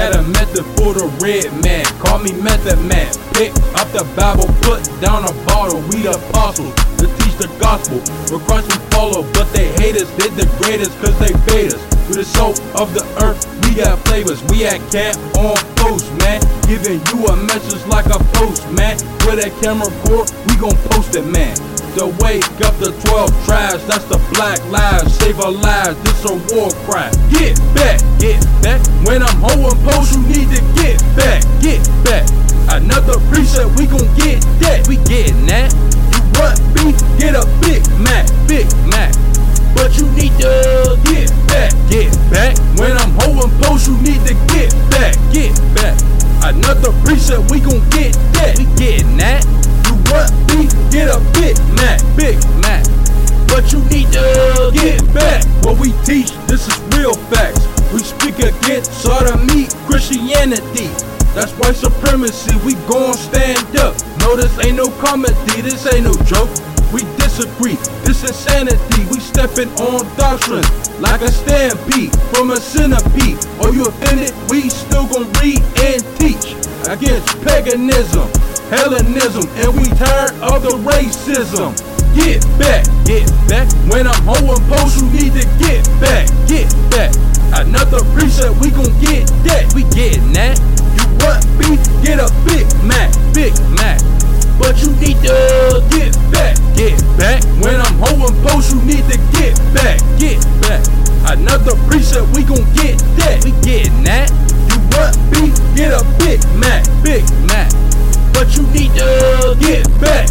got a method for the red man. Call me Method Man. Pick up the Bible, put down a bottle. We the apostles to teach the gospel. For Christ we follow, but they hate us. They degrade us cause they bait us. With the salt of the earth, we got flavors. We at camp on post, man. Giving you a message like a post, man. With that camera cord, we gon' post it, man. To wake up the 12 tribes, that's the black lives. Save our lives, this a war cry. Get back, get back. When I'm holding post, you need to get back, get back. Another preset, we gon' get that. We getting that. You want beef? Get a Big Mac, Big Mac. But you need to get back, get back. When I'm holding post, you need to get back, get back. Another preset, we gon' get that. We getting that. Want beef? Get a Big Mac, Big Mac. But you need to get back. What we teach, this is real facts. We speak against sodomy, Christianity. That's white supremacy, we gon' stand up. No, this ain't no comedy, this ain't no joke. We disagree, this insanity. We stepping on doctrine like a stampede from a centipede. Are you offended? We still gon' read and teach against paganism, Hellenism, and we tired of the racism. Get back, get back. When I'm hoeing post, you need to get back, get back. Another preset, we gon' get that, we gettin' that. You want beef? Get a Big Mac, Big Mac. But you need to get back, get back. When I'm hoeing post, you need to get back, get back. Another preset, we gon' get that, we gettin' that. You want beef? you need to get back.